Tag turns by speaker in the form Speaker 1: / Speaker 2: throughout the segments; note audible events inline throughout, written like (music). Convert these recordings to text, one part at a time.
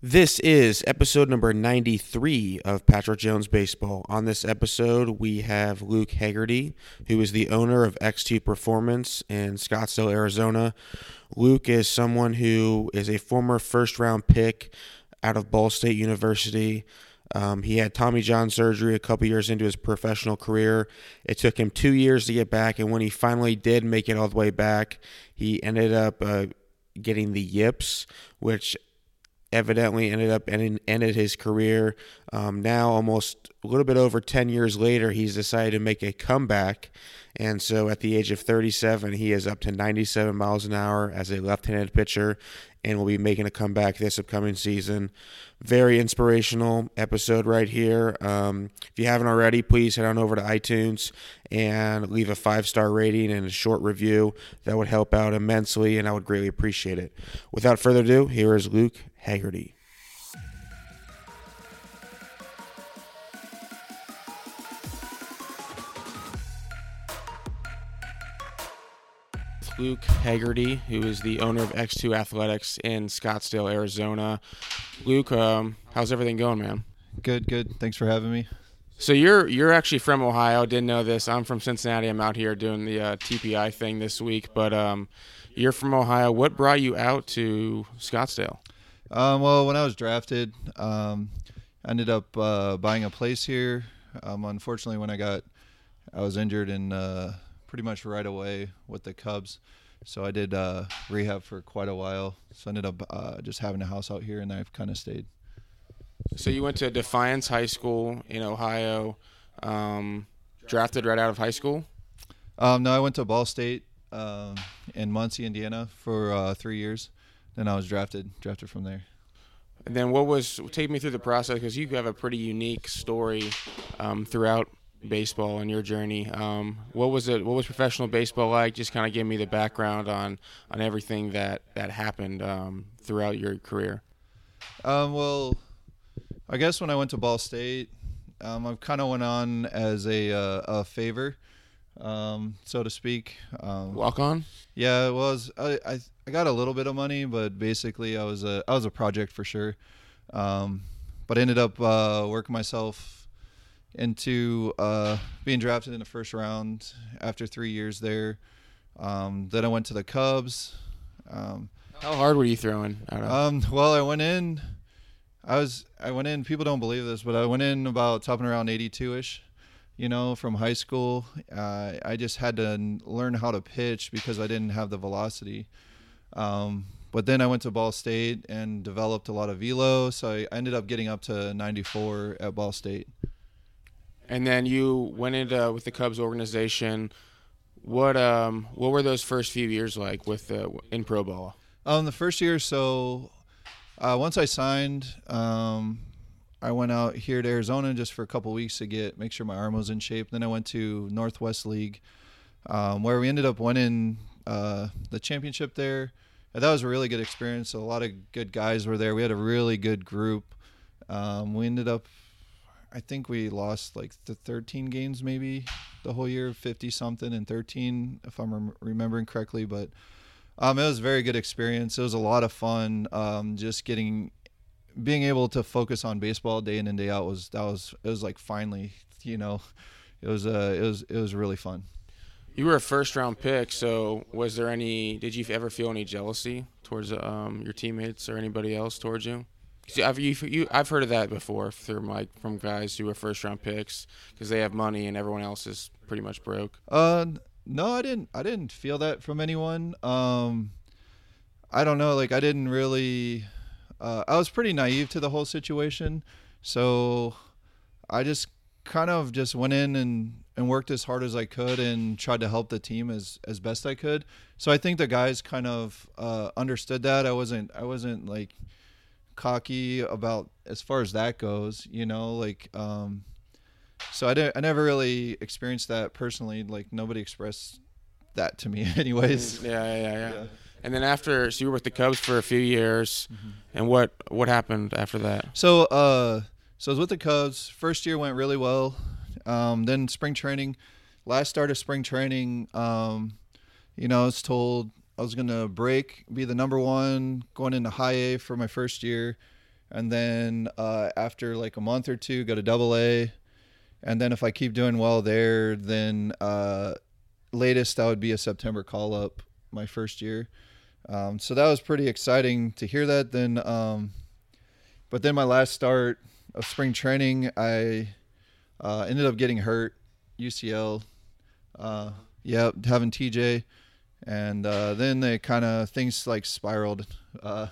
Speaker 1: This is episode number 93 of Patrick Jones Baseball. On this episode, we have Luke Hagerty, who is the owner of X2 Performance in Scottsdale, Arizona. Luke is someone who is a former first round pick out of Ball State University. Um, he had Tommy John surgery a couple years into his professional career. It took him two years to get back, and when he finally did make it all the way back, he ended up uh, getting the yips, which evidently ended up ending, ended his career. Um, now, almost a little bit over 10 years later, he's decided to make a comeback. And so at the age of 37, he is up to 97 miles an hour as a left handed pitcher and will be making a comeback this upcoming season. Very inspirational episode right here. Um, if you haven't already, please head on over to iTunes and leave a five star rating and a short review. That would help out immensely, and I would greatly appreciate it. Without further ado, here is Luke Hagerty. Luke Hagerty, who is the owner of X2 Athletics in Scottsdale, Arizona. Luke, um, how's everything going, man?
Speaker 2: Good, good. Thanks for having me.
Speaker 1: So you're you're actually from Ohio. Didn't know this. I'm from Cincinnati. I'm out here doing the uh, TPI thing this week. But um, you're from Ohio. What brought you out to Scottsdale?
Speaker 2: Um, well, when I was drafted, um, I ended up uh, buying a place here. Um, unfortunately, when I got, I was injured and uh, pretty much right away with the Cubs. So I did uh, rehab for quite a while. So I ended up uh, just having a house out here, and I've kind of stayed.
Speaker 1: So you went to Defiance High School in Ohio, um, drafted right out of high school.
Speaker 2: Um, no, I went to Ball State um, in Muncie, Indiana, for uh, three years. Then I was drafted, drafted from there.
Speaker 1: And then what was take me through the process because you have a pretty unique story um, throughout baseball and your journey. Um, what was it? What was professional baseball like? Just kind of give me the background on on everything that that happened um, throughout your career.
Speaker 2: Um, well, I guess when I went to Ball State, um, I kind of went on as a uh, a favor, um, so to speak. Um,
Speaker 1: Walk on.
Speaker 2: Yeah, it was. I, I I got a little bit of money, but basically I was a I was a project for sure. Um, but I ended up uh, working myself into uh, being drafted in the first round after three years there. Um, then I went to the Cubs. Um,
Speaker 1: How hard were you throwing? I don't know.
Speaker 2: um, well, I went in. I was I went in. People don't believe this, but I went in about topping around 82 ish. You know, from high school, uh, I just had to n- learn how to pitch because I didn't have the velocity. Um, but then I went to Ball State and developed a lot of velo, so I ended up getting up to 94 at Ball State.
Speaker 1: and then you went into with the Cubs organization. What um what were those first few years like with uh, in pro ball?
Speaker 2: Um, the first year, so uh, once I signed, um, I went out here to Arizona just for a couple weeks to get make sure my arm was in shape. Then I went to Northwest League, um, where we ended up winning uh, the championship there. And that was a really good experience. A lot of good guys were there. We had a really good group. Um, we ended up, I think we lost like the 13 games maybe the whole year, 50 something and 13 if I'm rem- remembering correctly. But um, it was a very good experience. It was a lot of fun. Um, just getting, being able to focus on baseball day in and day out was that was it was like finally, you know, it was uh it was it was really fun.
Speaker 1: You were a first round pick, so was there any? Did you ever feel any jealousy towards um, your teammates or anybody else towards you? 'Cause I've, you, you, I've heard of that before from like from guys who were first round picks because they have money and everyone else is pretty much broke.
Speaker 2: Uh, no, I didn't. I didn't feel that from anyone. Um, I don't know. Like I didn't really. Uh, I was pretty naive to the whole situation, so I just kind of just went in and and worked as hard as I could and tried to help the team as as best I could. So I think the guys kind of uh, understood that. I wasn't. I wasn't like cocky about as far as that goes. You know, like. Um, so I didn't. I never really experienced that personally. Like nobody expressed that to me, (laughs) anyways.
Speaker 1: Yeah, yeah, yeah, yeah. And then after, so you were with the Cubs for a few years,
Speaker 2: Mm-hmm.
Speaker 1: and what what happened after that?
Speaker 2: So, uh, so I was with the Cubs. First year went really well. Um, then spring training, last start of spring training, um, you know, I was told I was gonna break, be the number one, going into high A for my first year, and then uh, after like a month or two, go to Double A, and then if I keep doing well there, then uh, latest that would be a September call up my first year. Um, so that was pretty exciting to hear that. Then, um, but then my last start of spring training, I uh, ended up getting hurt, UCL. Uh, yeah, having TJ, and uh, then they kind of things like spiraled uh,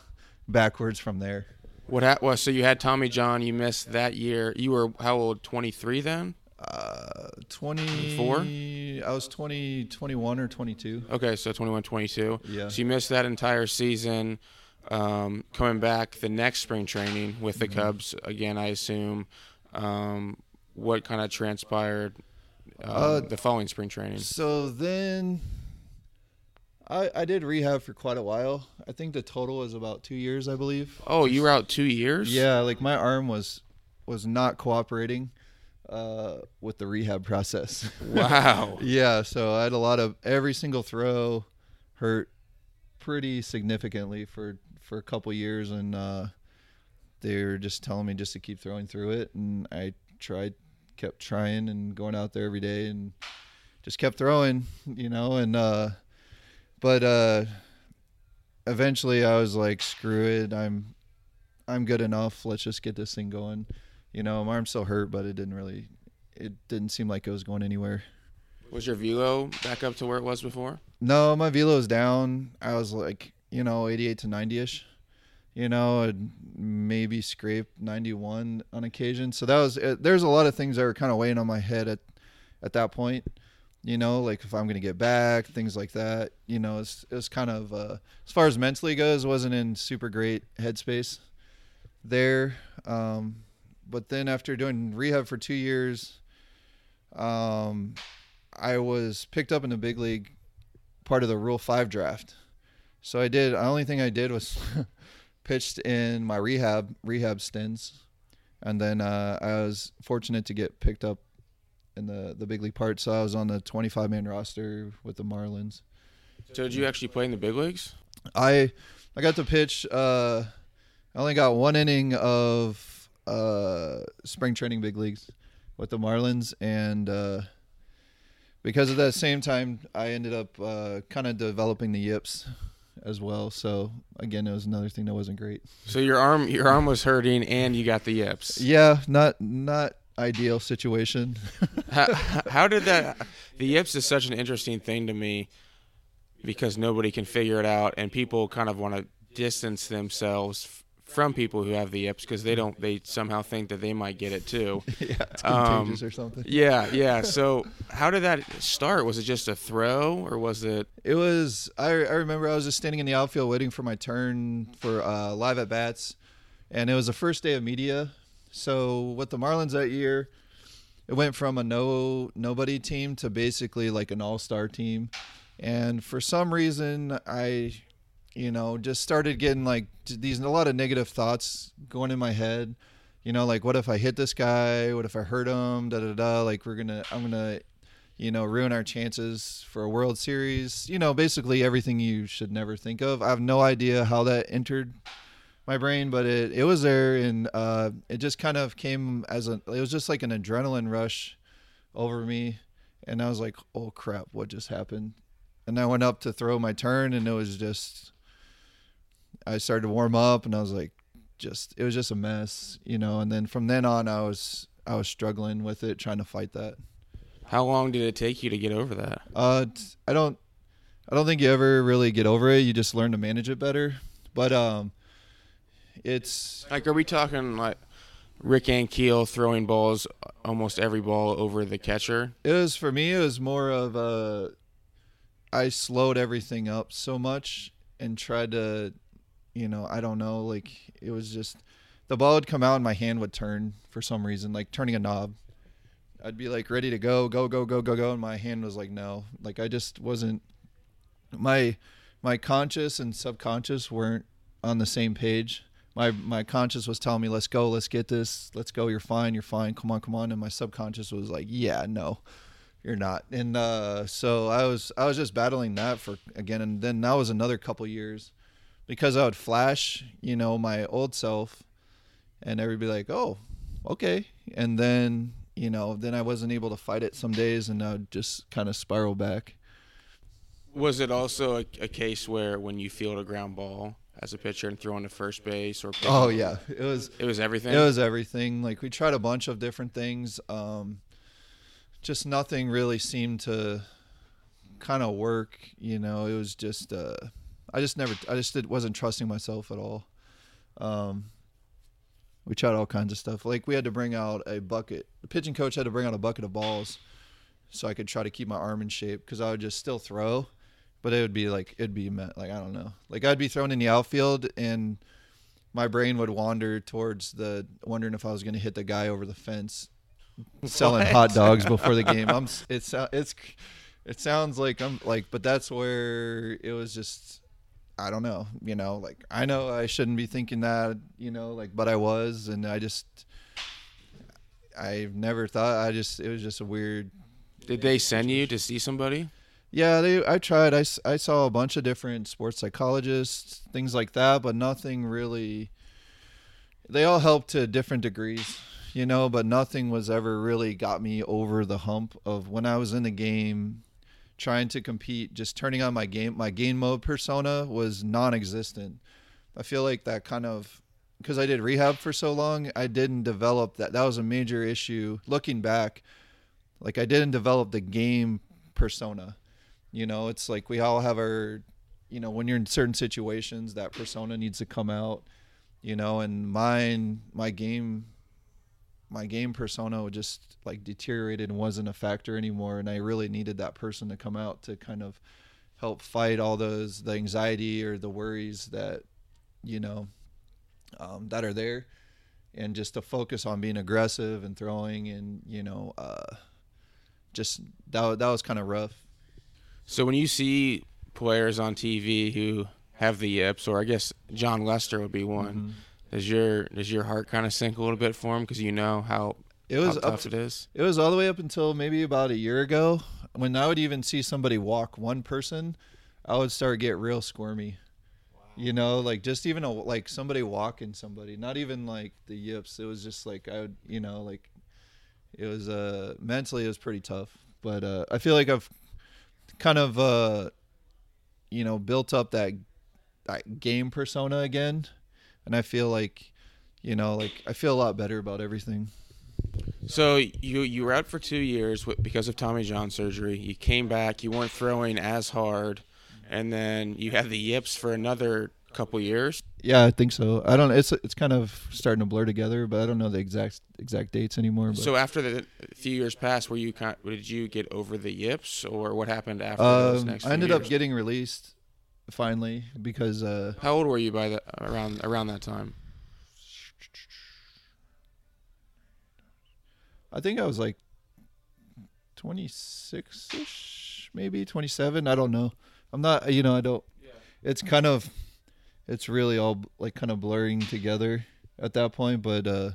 Speaker 2: backwards from there.
Speaker 1: What ha- well, so you had Tommy John, you missed that year. You were how old? 23 then?
Speaker 2: Uh, 24? I was 20, 21 or 22.
Speaker 1: Okay, so 21, 22.
Speaker 2: Yeah.
Speaker 1: So you missed that entire season. Um, coming back the next spring training with the
Speaker 2: Mm-hmm.
Speaker 1: Cubs again, I assume. Um, what kind of transpired um,
Speaker 2: Uh,
Speaker 1: the following spring training?
Speaker 2: So then I, I did rehab for quite a while. I think the total was about two years, I believe.
Speaker 1: Oh, you were out two years.
Speaker 2: Yeah, like my arm was was not cooperating uh, with the rehab process. (laughs)
Speaker 1: Wow.
Speaker 2: yeah, so I had a lot of every single throw hurt pretty significantly for for a couple years, and uh, they were just telling me just to keep throwing through it, and I tried, kept trying, and going out there every day, and just kept throwing, you know, and uh, but uh, eventually I was like, screw it, I'm I'm good enough. Let's just get this thing going. You know, my arm's still hurt, but it didn't really, it didn't seem like it was going anywhere.
Speaker 1: Was your velo back up to where it was before?
Speaker 2: No, my velo was down. I was like, you know, 88 to 90 ish. You know, I'd maybe scrape 91 on occasion. So that was, it, there's a lot of things that were kind of weighing on my head at, at that point. You know, like if I'm going to get back, things like that. You know, it's, it was kind of, uh, as far as mentally goes, wasn't in super great headspace there. Um, but then after doing rehab for two years, um, I was picked up in the big league part of the Rule Five draft. So I did. The only thing I did was (laughs) pitched in my rehab rehab stints, and then uh, I was fortunate to get picked up in the the big league part. So I was on the 25 man roster with the Marlins.
Speaker 1: So did you actually play in the big leagues?
Speaker 2: I I got to pitch. Uh, I only got one inning of uh, spring training big leagues with the Marlins, and uh, because of that same time, I ended up uh, kind of developing the yips as well. So again, it was another thing that wasn't great.
Speaker 1: So your arm your arm was hurting and you got the yips.
Speaker 2: Yeah, not not ideal situation. (laughs)
Speaker 1: how, how did that? The yips is such an interesting thing to me because nobody can figure it out, and people kind of want to distance themselves from people who have the yips because they don't. They somehow think that they might get it too. (laughs)
Speaker 2: yeah, it's
Speaker 1: Um,
Speaker 2: contagious or something.
Speaker 1: Yeah, (laughs) yeah. So how did that start? Was it just a throw, or was it?
Speaker 2: It was. I, I remember I was just standing in the outfield waiting for my turn for uh, live at bats, and it was the first day of media. So with the Marlins that year, it went from a no nobody team to basically like an all star team, and for some reason I, you know, just started getting like these a lot of negative thoughts going in my head. You know, like what if I hit this guy? What if I hurt him? Da da da. Like we're gonna, I'm gonna you know, ruin our chances for a World Series. You know, basically everything you should never think of. I have no idea how that entered my brain, but it, it was there and uh, it just kind of came as a it was just like an adrenaline rush over me and I was like, "Oh crap, what just happened?" And I went up to throw my turn and it was just I started to warm up and I was like just it was just a mess, you know, and then from then on I was I was struggling with it trying to fight that.
Speaker 1: How long did it take you to get over that?
Speaker 2: Uh, I don't, I don't think you ever really get over it. You just learn to manage it better. But um, it's
Speaker 1: Like, are we talking like Rick and Ankiel throwing balls, almost every ball over the catcher?
Speaker 2: it was for me. It was more of a, I slowed everything up so much and tried to, you know, I don't know, like it was just, the ball would come out and my hand would turn for some reason, like turning a knob. I'd be like ready to go, go, go, go, go, go, and my hand was like no. Like I just wasn't. My my conscious and subconscious weren't on the same page. My my conscious was telling me, "Let's go, let's get this, let's go. You're fine, you're fine. Come on, come on." And my subconscious was like, "Yeah, no, you're not." And uh, so I was I was just battling that for again, and then that was another couple years because I would flash, you know, my old self and everybody like, oh, okay, and then you know, then I wasn't able to fight it some days, and I would just kind of spiral back.
Speaker 1: Was it also a, a, case where when you field a ground ball as a pitcher and throw into first base or
Speaker 2: oh yeah, it was
Speaker 1: it was everything.
Speaker 2: It was everything. Like we tried a bunch of different things. Um, just nothing really seemed to kind of work. You know, it was just uh, I just never I just did, wasn't trusting myself at all. Um, we tried all kinds of stuff. Like we had to bring out a bucket. The pitching coach had to bring out a bucket of balls, so I could try to keep my arm in shape because I would just still throw, but it would be like it'd be like I don't know. Like I'd be thrown in the outfield and my brain would wander towards the wondering if I was going to hit the guy over the fence (laughs) selling what? hot dogs before the game. I'm it's it's it sounds like I'm like, but that's where it was just I don't know, you know, like I know I shouldn't be thinking that, you know, like but I was and I just I've never thought I just it was just a weird
Speaker 1: Did they send you to see somebody?
Speaker 2: Yeah, they I tried. I, I saw a bunch of different sports psychologists, things like that, but nothing really they all helped to different degrees, you know, but nothing was ever really got me over the hump of when I was in the game trying to compete, just turning on my game, my game mode persona was non-existent. I feel like that kind of because I did rehab for so long, I didn't develop that. That was a major issue. Looking back, like I didn't develop the game persona. You know, it's like we all have our, you know, when you're in certain situations, that persona needs to come out. You know, and mine, my game my game persona just like deteriorated and wasn't a factor anymore and i really needed that person to come out to kind of help fight all those the anxiety or the worries that you know um, that are there and just to focus on being aggressive and throwing and you know uh, just that, that was kind of rough.
Speaker 1: So when you see players on tv who have the yips or i guess Jon Lester would be one mm-hmm does your does your heart kind of sink a little bit for him because you know how it was how tough to, it is?
Speaker 2: It was all the way up until maybe about a year ago when I would even see somebody walk one person, I would start get real squirmy. Wow. You know, like just even a, like somebody walking somebody, not even like the yips. It was just like I would, you know, like it was uh mentally it was pretty tough. But uh I feel like I've kind of uh you know built up that that game persona again and I feel like, you know, like I feel a lot better about everything.
Speaker 1: So you you were out for two years because of Tommy John surgery. You came back. You weren't throwing as hard, and then you had the yips for another couple years.
Speaker 2: Yeah, I think so. I don't. It's it's kind of starting to blur together, but I don't know the exact exact dates anymore. But.
Speaker 1: So after the few years passed, were you kind? Did you get over the yips, or what happened after
Speaker 2: um,
Speaker 1: those next? Years?
Speaker 2: I ended up getting released finally because uh,
Speaker 1: how old were you by the around around that time?
Speaker 2: I think I was like 26 ish, maybe 27. I don't know. I'm not, you know, I don't. Yeah. It's kind of, it's really all like kind of blurring together at that point. But, uh,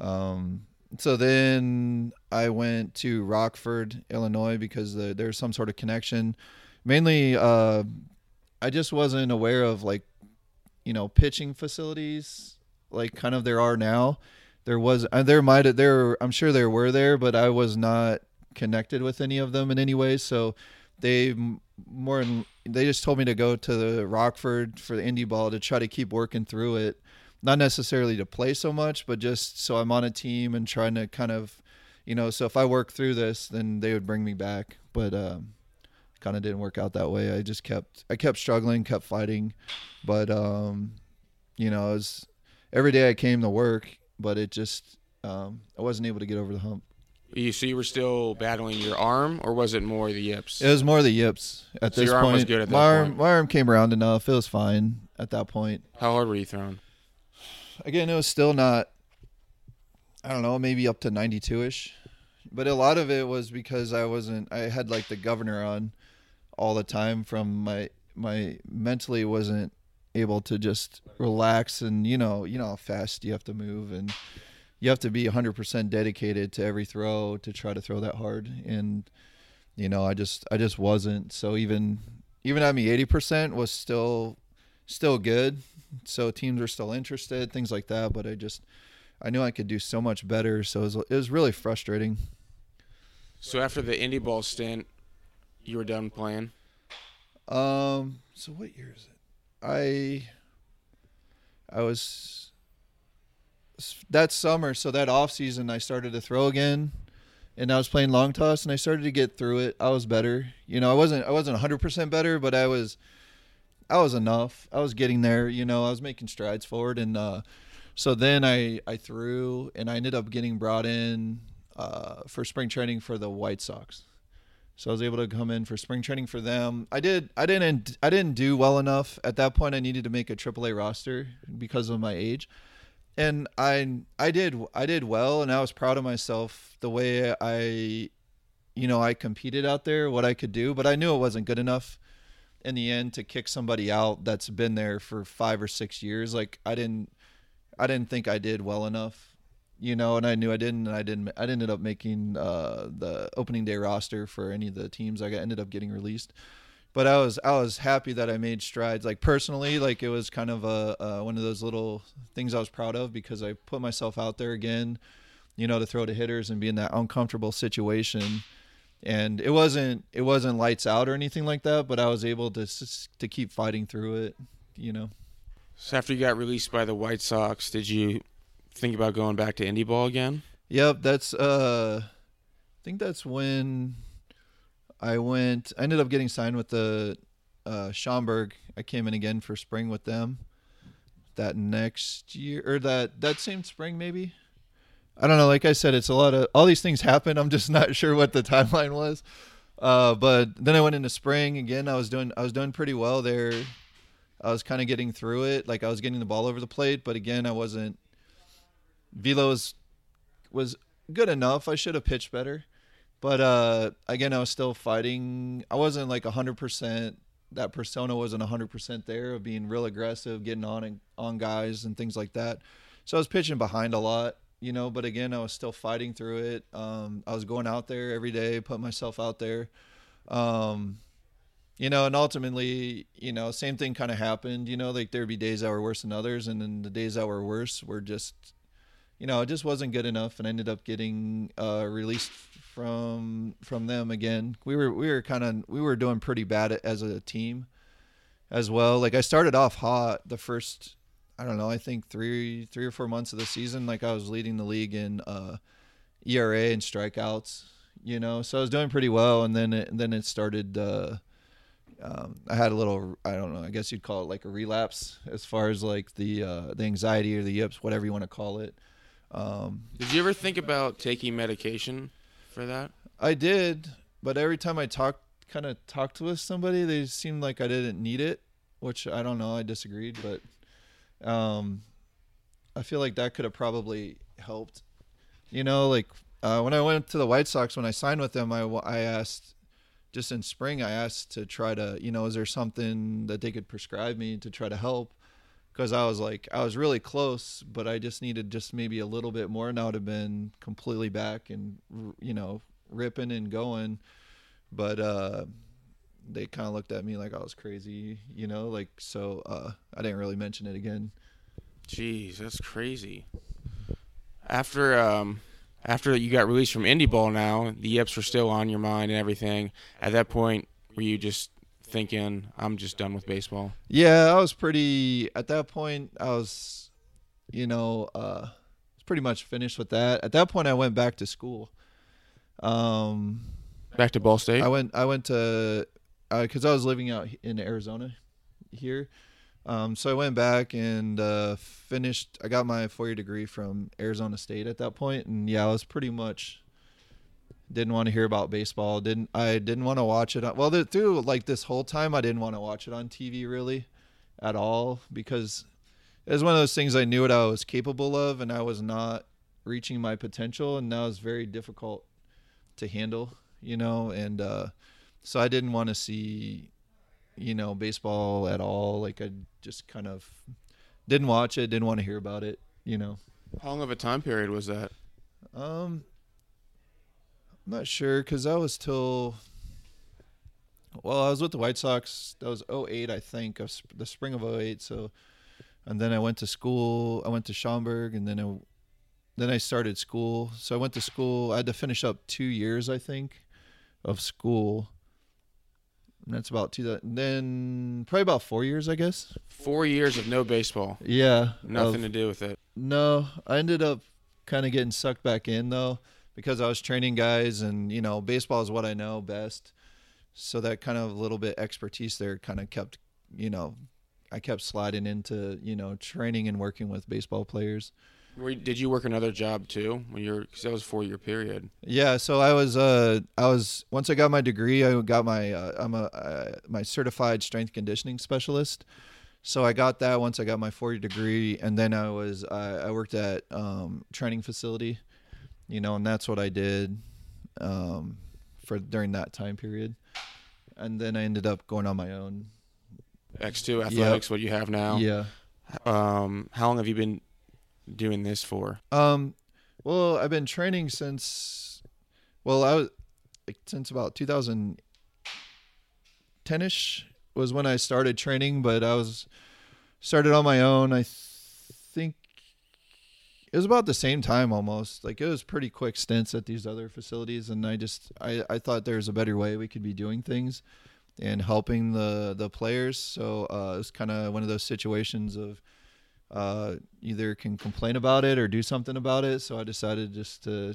Speaker 2: um, so then I went to Rockford, Illinois, because the, there's some sort of connection. Mainly, uh, I just wasn't aware of like, you know, pitching facilities like kind of there are now. There was uh, there might there I'm sure there were there, but I was not connected with any of them in any way. So they more and they just told me to go to the Rockford for the indie ball to try to keep working through it. Not necessarily to play so much, but just so I'm on a team and trying to kind of, you know, so if I work through this, then they would bring me back. But um, kind of didn't work out that way. I just kept I kept struggling, kept fighting, but um, you know, it was every day I came to work, but it just um, I wasn't able to get over the hump.
Speaker 1: You so you were still battling your arm, or was it more the yips?
Speaker 2: It was more the yips at so this your point. Arm was good at that my arm, point. my arm came around enough. It was fine at that point.
Speaker 1: How hard were you throwing?
Speaker 2: Again, it was still not. I don't know, maybe up to ninety-two ish, but a lot of it was because I wasn't. I had like the governor on, all the time from my my mentally wasn't able to just relax and you know you know how fast you have to move and you have to be 100% dedicated to every throw to try to throw that hard and you know I just I just wasn't so even even at me 80% was still still good. So teams are still interested, things like that. But I just, I knew I could do so much better. So it was, it was really frustrating.
Speaker 1: So after the indie ball stint, you were done playing.
Speaker 2: Um. So what year is it? I. I was. That summer, so that off season, I started to throw again, and I was playing long toss, and I started to get through it. I was better. You know, I wasn't. I wasn't 100 percent better, but I was. I was enough. I was getting there. You know, I was making strides forward, and uh, so then I I threw, and I ended up getting brought in uh, for spring training for the White Sox. So I was able to come in for spring training for them. I did. I didn't. I didn't do well enough at that point. I needed to make a AAA roster because of my age, and I I did. I did well, and I was proud of myself the way I, you know, I competed out there, what I could do. But I knew it wasn't good enough in the end to kick somebody out that's been there for five or six years. Like I didn't. I didn't think I did well enough you know, and I knew I didn't, and I didn't. I ended up making uh, the opening day roster for any of the teams. I got, ended up getting released, but I was I was happy that I made strides. Like personally, like it was kind of a uh, one of those little things I was proud of because I put myself out there again, you know, to throw to hitters and be in that uncomfortable situation. And it wasn't it wasn't lights out or anything like that, but I was able to to keep fighting through it, you know.
Speaker 1: So after you got released by the White Sox, did you think about going back to indie ball again?
Speaker 2: Yep, that's uh I think that's when I went I ended up getting signed with the uh Schaumburg. I came in again for spring with them that next year or that that same spring maybe. I don't know, like I said it's a lot of all these things happen. I'm just (laughs) not sure what the timeline was. Uh but then I went into spring again. I was doing I was doing pretty well there. I was kind of getting through it. Like I was getting the ball over the plate, but again, I wasn't Velo's was good enough. I should have pitched better. But uh, again, I was still fighting. I wasn't like 100%. That persona wasn't 100% there of being real aggressive, getting on and on guys and things like that. So I was pitching behind a lot, you know, but again, I was still fighting through it. Um, I was going out there every day, put myself out there. Um, you know, and ultimately, you know, same thing kind of happened. You know, like there'd be days that were worse than others, and then the days that were worse were just you know, it just wasn't good enough, and I ended up getting uh, released from from them again. We were we were kind of we were doing pretty bad as a team, as well. Like I started off hot the first, I don't know, I think three three or four months of the season. Like I was leading the league in uh, ERA and strikeouts. You know, so I was doing pretty well, and then it, then it started. Uh, um, I had a little, I don't know, I guess you'd call it like a relapse as far as like the uh, the anxiety or the yips, whatever you want to call it. Um,
Speaker 1: did you ever think about taking medication for that?
Speaker 2: I did, but every time I talked, kind of talked with somebody, they seemed like I didn't need it, which I don't know. I disagreed, but um, I feel like that could have probably helped. You know, like uh, when I went to the White Sox, when I signed with them, I, I asked just in spring, I asked to try to, you know, is there something that they could prescribe me to try to help? Because I was like I was really close, but I just needed just maybe a little bit more, and I would have been completely back and you know ripping and going. But uh, they kind of looked at me like I was crazy, you know, like so. Uh, I didn't really mention it again.
Speaker 1: Jeez, that's crazy. After um, after you got released from indie ball, now the yips were still on your mind and everything. At that point, were you just thinking I'm just done with baseball?
Speaker 2: Yeah, I was pretty at that point. I was, you know, uh, pretty much finished with that. At that point, I went back to school. Um,
Speaker 1: back to Ball State.
Speaker 2: I went. I went to because uh, I was living out in Arizona here. Um, so I went back and uh, finished. I got my four year degree from Arizona State at that point, and yeah, I was pretty much didn't want to hear about baseball. Didn't I didn't want to watch it. On, well, through like this whole time, I didn't want to watch it on TV really, at all because it was one of those things I knew what I was capable of, and I was not reaching my potential, and that was very difficult to handle, you know. And uh, so I didn't want to see, you know, baseball at all. Like I just kind of didn't watch it, didn't want to hear about it, you know.
Speaker 1: How long of a time period was that?
Speaker 2: Um, I'm not sure because that was till Well, I was with the White Sox. That was 08, I think, of sp- the spring of 08. So, and then I went to school. I went to Schaumburg, and then I, then I started school. So I went to school. I had to finish up two years, I think, of school. And that's about two. Then probably about four years, I guess.
Speaker 1: Four years of no baseball.
Speaker 2: Yeah,
Speaker 1: Nothing
Speaker 2: of-
Speaker 1: to do with it.
Speaker 2: no, I ended up kind of getting sucked back in though because I was training guys and you know baseball is what I know best. So that kind of little bit expertise there kind of kept you know I kept sliding into you know training and working with baseball players.
Speaker 1: Were did you work another job too? When you're because that was a four year period.
Speaker 2: Yeah, so I was uh I was once I got my degree, I got my uh, I'm a uh, my certified strength conditioning specialist. So I got that once I got my four year degree, and then I was I, I worked at um, training facility, you know, and that's what I did um, for during that time period, and then I ended up going on my own.
Speaker 1: X two athletics. What you have now.
Speaker 2: Yeah.
Speaker 1: Um, how long have you been doing this for?
Speaker 2: Um, well, I've been training since, well, I was like since about 2010 ish was when I started training, but I was started on my own. I th- think it was about the same time almost. Like it was pretty quick stints at these other facilities, and I just I I thought there was a better way we could be doing things and helping the the players. So uh, it was kind of one of those situations of uh, either can complain about it or do something about it. So I decided just to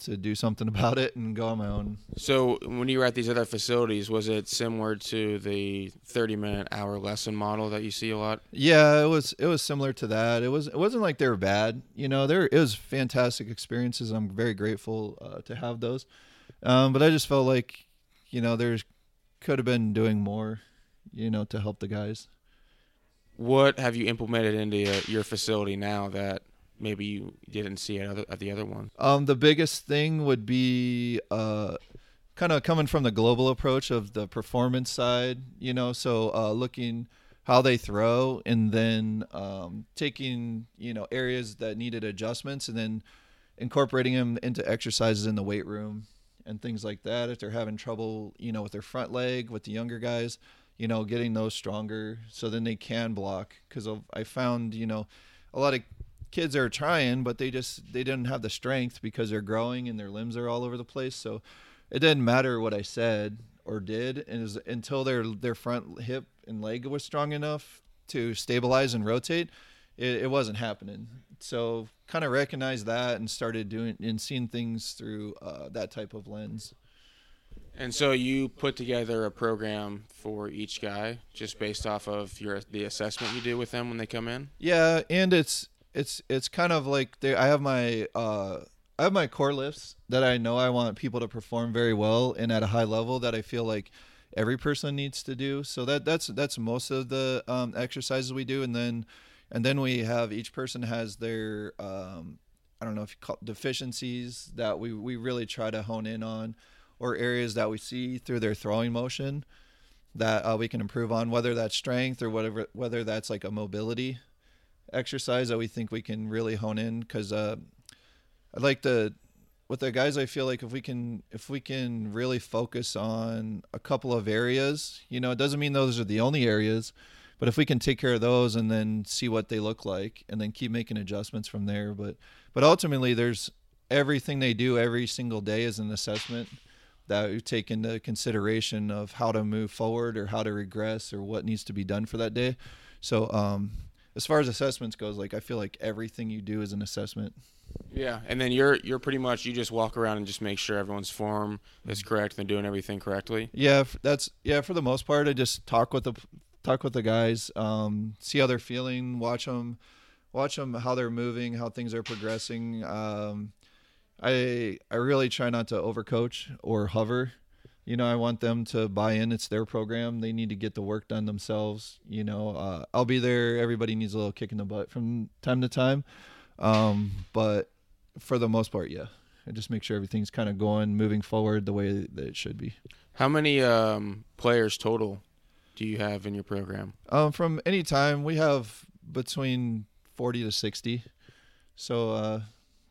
Speaker 2: to do something about it and go on my own.
Speaker 1: So when you were at these other facilities, was it similar to the thirty minute hour lesson model that you see a lot?
Speaker 2: Yeah, it was it was similar to that. It was it wasn't like they were bad. You know, there it was fantastic experiences. I'm very grateful uh, to have those. Um, but I just felt like, you know, there's could have been doing more, you know, to help the guys.
Speaker 1: What have you implemented into your facility now that maybe you didn't see at, other, at the other one?
Speaker 2: Um, the biggest thing would be uh, kind of coming from the global approach of the performance side, you know, so uh, looking how they throw and then um, taking, you know, areas that needed adjustments and then incorporating them into exercises in the weight room and things like that. If they're having trouble, you know, with their front leg, with the younger guys, you know, getting those stronger so then they can block. Because I found, you know, a lot of kids are trying, but they just they didn't have the strength because they're growing and their limbs are all over the place. So it didn't matter what I said or did, and was until their their front hip and leg was strong enough to stabilize and rotate, it, it wasn't happening. So kind of recognized that and started doing and seeing things through uh, that type of lens.
Speaker 1: And so you put together a program for each guy just based off of your the assessment you do with them when they come in.
Speaker 2: Yeah, and it's it's it's kind of like they, I have my uh, I have my core lifts that I know I want people to perform very well and at a high level that I feel like every person needs to do. So that that's that's most of the um, exercises we do, and then and then we have each person has their um, I don't know if you call deficiencies that we we really try to hone in on, or areas that we see through their throwing motion that uh, we can improve on, whether that's strength or whatever, whether that's like a mobility exercise that we think we can really hone in. Because uh, I'd like to, with the guys, I feel like if we can, if we can really focus on a couple of areas, you know, it doesn't mean those are the only areas, but if we can take care of those and then see what they look like, and then keep making adjustments from there. But, but ultimately, there's everything they do every single day is an assessment that we take into consideration of how to move forward or how to regress or what needs to be done for that day. So, um, as far as assessments goes, like I feel like everything you do is an assessment.
Speaker 1: Yeah, and then you're you're pretty much you just walk around and just make sure everyone's form is correct and doing everything correctly.
Speaker 2: Yeah, that's yeah. For the most part, I just talk with the talk with the guys, um, see how they're feeling, watch them, watch them how they're moving, how things are progressing. Um, I I really try not to overcoach or hover. You know, I want them to buy in. It's their program. They need to get the work done themselves. You know, uh, I'll be there. Everybody needs a little kick in the butt from time to time, um, but for the most part, yeah. I just make sure everything's kind of going, moving forward the way that it should be.
Speaker 1: How many um, players total do you have in your program?
Speaker 2: Um, from any time, we have between forty to sixty, so uh,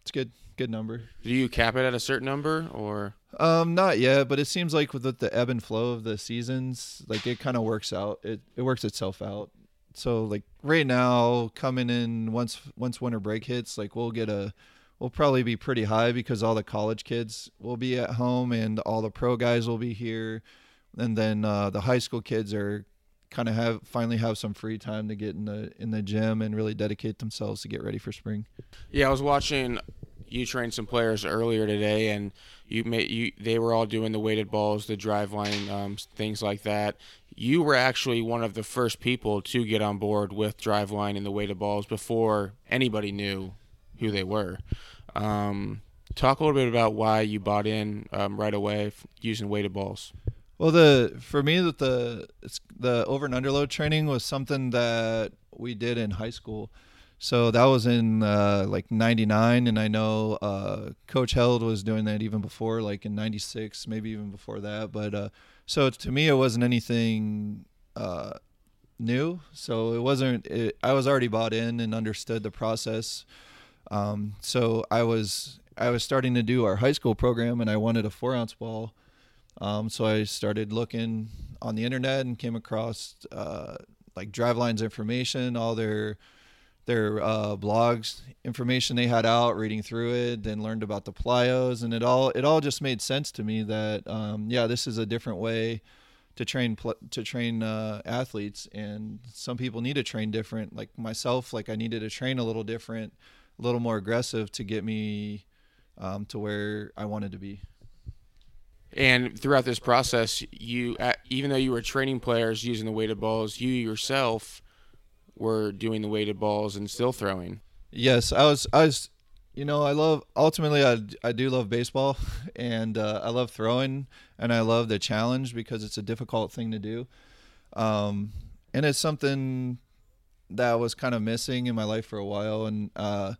Speaker 2: it's good. Good number.
Speaker 1: Do you cap it at a certain number or?
Speaker 2: Um, not yet, but it seems like with the, the ebb and flow of the seasons, like it kind of works out. It it works itself out. So like right now, coming in once once winter break hits, like we'll get a, we'll probably be pretty high because all the college kids will be at home and all the pro guys will be here, and then uh, the high school kids are kind of have finally have some free time to get in the in the gym and really dedicate themselves to get ready for spring.
Speaker 1: Yeah, I was watching you trained some players earlier today, and you made you they were all doing the weighted balls, the Driveline, um, things like that. You were actually one of the first people to get on board with Driveline and the weighted balls before anybody knew who they were. Um, talk a little bit about why you bought in um, right away using weighted balls.
Speaker 2: Well, the for me that the the over and underload training was something that we did in high school. So that was in uh, like '99, and I know uh, Coach Held was doing that even before, like in '96, maybe even before that. But uh, so to me, it wasn't anything uh, new. So it wasn't. It, I was already bought in and understood the process. Um, so I was I was starting to do our high school program, and I wanted a four ounce ball um, so I started looking on the internet and came across uh, like Driveline's information, all their their uh, blogs information they had out, reading through it, then learned about the plyos, and it all it all just made sense to me that um, yeah, this is a different way to train to train uh, athletes, and some people need to train different. Like myself, like I needed to train a little different, a little more aggressive to get me um, to where I wanted to be.
Speaker 1: And throughout this process, you even though you were training players using the weighted balls, you yourself were doing the weighted balls and still throwing.
Speaker 2: Yes, I was. I was. You know, I love. Ultimately, I I do love baseball, (laughs) and uh, I love throwing, and I love the challenge because it's a difficult thing to do, um, and it's something that was kind of missing in my life for a while, and. Uh,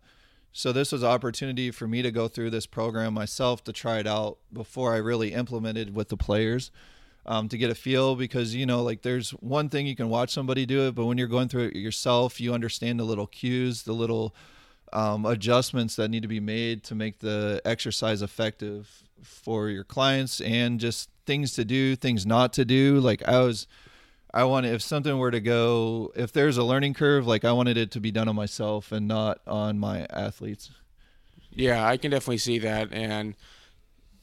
Speaker 2: so this was an opportunity for me to go through this program myself to try it out before I really implemented with the players. Um, to get a feel because you know like there's one thing you can watch somebody do it but when you're going through it yourself you understand the little cues the little um, adjustments that need to be made to make the exercise effective for your clients and just things to do things not to do like i was I want if something were to go if there's a learning curve, like I wanted it to be done on myself and not on my athletes.
Speaker 1: Yeah, I can definitely see that, and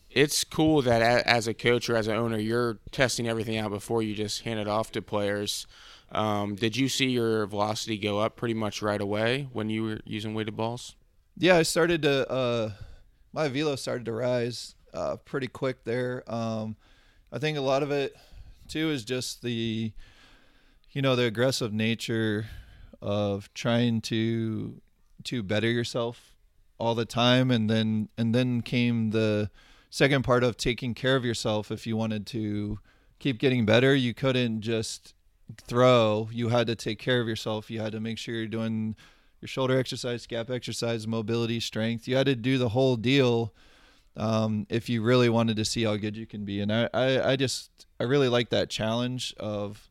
Speaker 1: it's cool that as a coach or as an owner, you're testing everything out before you just hand it off to players. Um, did you see your velocity go up pretty much right away when you were using weighted balls?
Speaker 2: Yeah, I started to uh, my velo started to rise uh, pretty quick there. Um, I think a lot of it too is just the, you know, the aggressive nature of trying to to better yourself all the time, and then and then came the second part of taking care of yourself. If you wanted to keep getting better, you couldn't just throw. You had to take care of yourself. You had to make sure you're doing your shoulder exercise, gap exercise, mobility, strength. You had to do the whole deal um, if you really wanted to see how good you can be. And I, I, I just I really like that challenge of,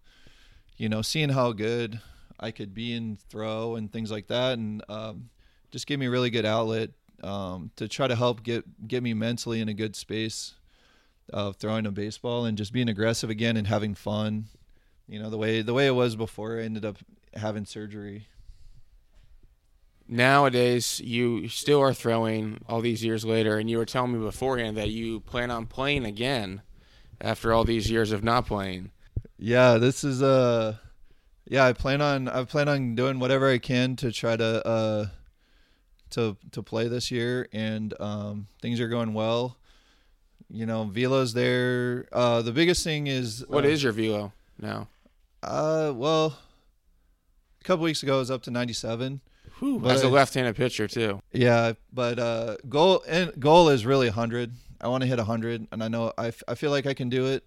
Speaker 2: you know, seeing how good I could be in throw and things like that, and um, just give me a really good outlet um, to try to help get get me mentally in a good space of throwing a baseball and just being aggressive again and having fun. You know, the way the way it was before I ended up having surgery
Speaker 1: nowadays you still are throwing all these years later and you were telling me beforehand that you plan on playing again after all these years of not playing
Speaker 2: yeah this is uh yeah i plan on i plan on doing whatever i can to try to uh to to play this year and um things are going well you know velo's there uh the biggest thing is
Speaker 1: what
Speaker 2: uh,
Speaker 1: is your velo now
Speaker 2: uh well a couple weeks ago it was up to 97
Speaker 1: Whew, as a left-handed pitcher too.
Speaker 2: Yeah, but uh, goal and goal is really hundred. I want to hit hundred, and I know I, f- I feel like I can do it.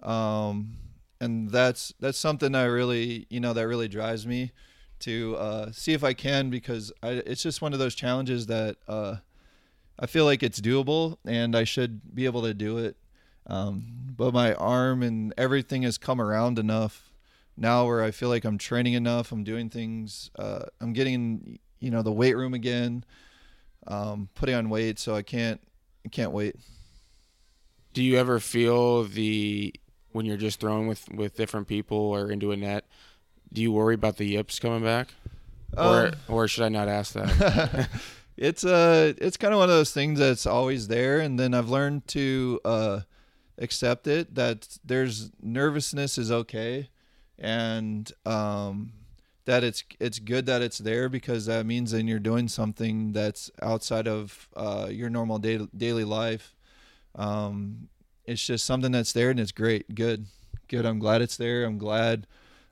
Speaker 2: Um, and that's that's something I really you know that really drives me to uh, see if I can because I, it's just one of those challenges that uh, I feel like it's doable and I should be able to do it. Um, but my arm and everything has come around enough now where I feel like I'm training enough. I'm doing things. Uh, I'm getting you know the weight room again. um, putting on weight. So I can't I can't wait.
Speaker 1: Do you ever feel the when you're just throwing with with different people or into a net? Do you worry about the yips coming back, or
Speaker 2: Um,
Speaker 1: or should I not ask that? (laughs)
Speaker 2: it's uh it's kind of one of those things that's always there and then i've learned to uh accept it that there's nervousness is okay and um that it's it's good that it's there because that means then you're doing something that's outside of uh your normal day, daily life. Um it's just something that's there and it's great good. Good i'm glad it's there. I'm glad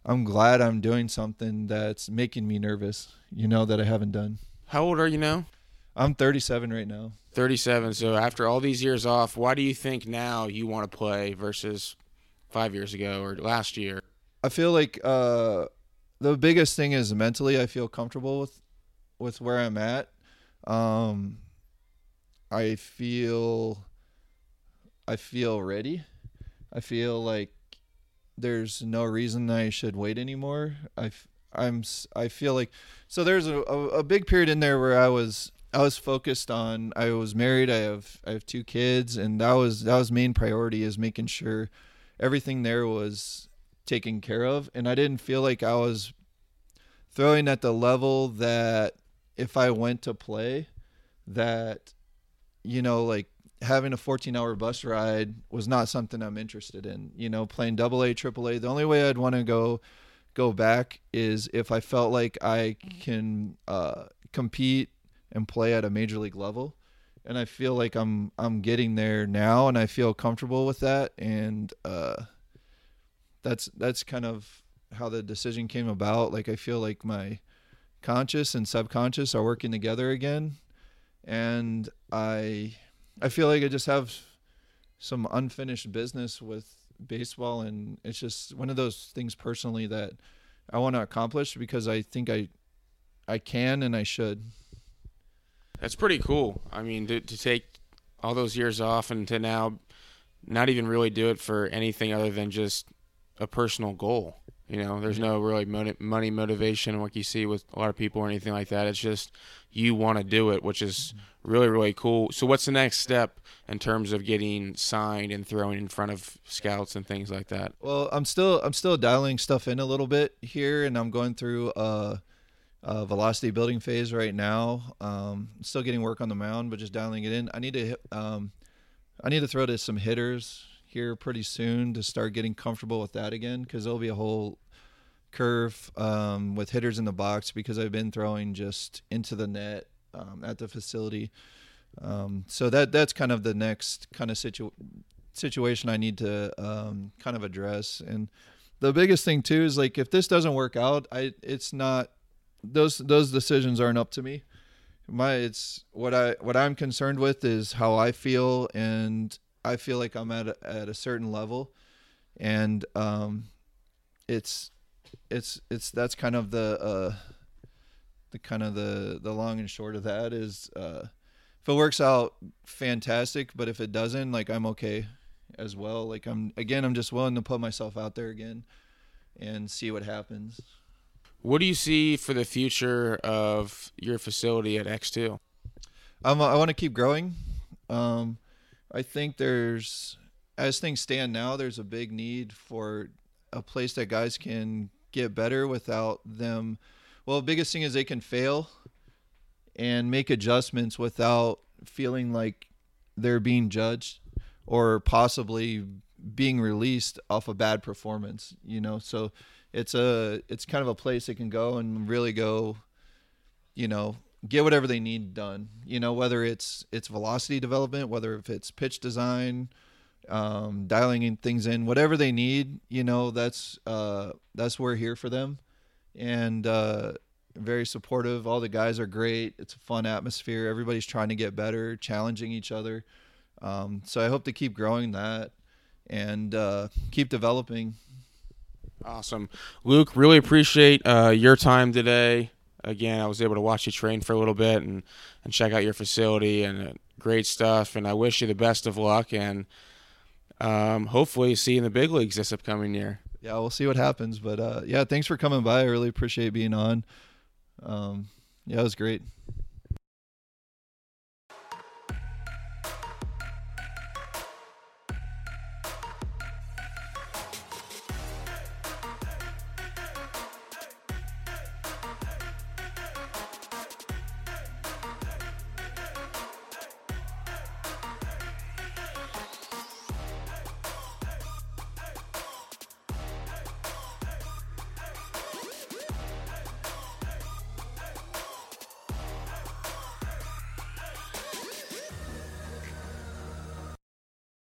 Speaker 2: i'm glad i'm doing something that's making me nervous you know that i haven't done
Speaker 1: How old are you now?
Speaker 2: I'm 37 right now.
Speaker 1: 37. So after all these years off, why do you think now you want to play versus five years ago or last year?
Speaker 2: I feel like uh, the biggest thing is mentally. I feel comfortable with with where I'm at. Um, I feel I feel ready. I feel like there's no reason I should wait anymore. I I'm I feel like so there's a, a, a big period in there where I was I was focused on I was married I have I have two kids and that was that was main priority is making sure everything there was taken care of and I didn't feel like I was throwing at the level that if I went to play that you know like having a 14 hour bus ride was not something I'm interested in. You know playing double A triple A the only way I'd want to go go back is if I felt like I can uh, compete and play at a major league level. And I feel like I'm I'm getting there now and I feel comfortable with that. And uh, that's that's kind of how the decision came about. Like I feel like my conscious and subconscious are working together again. And I I feel like I just have some unfinished business with baseball and it's just one of those things personally that I want to accomplish because I think I I can and I should.
Speaker 1: That's pretty cool. I mean, to, to take all those years off and to now not even really do it for anything other than just a personal goal. You know, there's no really money, motivation like you see with a lot of people or anything like that. It's just you want to do it, which is really, really cool. So, what's the next step in terms of getting signed and throwing in front of scouts and things like that?
Speaker 2: Well, I'm still I'm still dialing stuff in a little bit here, and I'm going through a, a velocity building phase right now. Um, still getting work on the mound, but just dialing it in. I need to hit- um, I need to throw to some hitters here pretty soon to start getting comfortable with that again because there'll be a whole curve um, with hitters in the box because I've been throwing just into the net um, at the facility. Um, so that that's kind of the next kind of situ- situation I need to um, kind of address. And the biggest thing too is like if this doesn't work out, I it's not those those decisions aren't up to me. My it's what I what I'm concerned with is how I feel, and I feel like I'm at a, at a certain level, and um, it's it's it's that's kind of the uh, the kind of the the long and short of that is uh, if it works out fantastic. But if it doesn't like i'm okay as well. Like i'm again i'm just willing to put myself out there again and see what happens.
Speaker 1: What do you see for the future of your facility at X2?
Speaker 2: I'm, i want to keep growing. Um, i think there's as things stand now there's a big need for a place that guys can get better without them. Well the biggest thing is they can fail and make adjustments without feeling like they're being judged or possibly being released off a bad performance you know? So it's a it's kind of a place they can go and really go you know get whatever they need done you know whether it's it's velocity development whether if it's pitch design um, dialing in things in whatever they need you know that's uh, that's we're here for them. And uh, very supportive. All the guys are great. It's a fun atmosphere. Everybody's trying to get better challenging each other. Um, so i hope to keep growing that and uh, keep developing.
Speaker 1: Awesome. Luke, really appreciate uh, your time today. Again, I was able to watch you train for a little bit and, and check out your facility and uh, great stuff. And I wish you the best of luck and um, hopefully see you in the big leagues this upcoming year.
Speaker 2: yeah we'll see what happens but uh, yeah thanks for coming by i really appreciate being on um, yeah it was great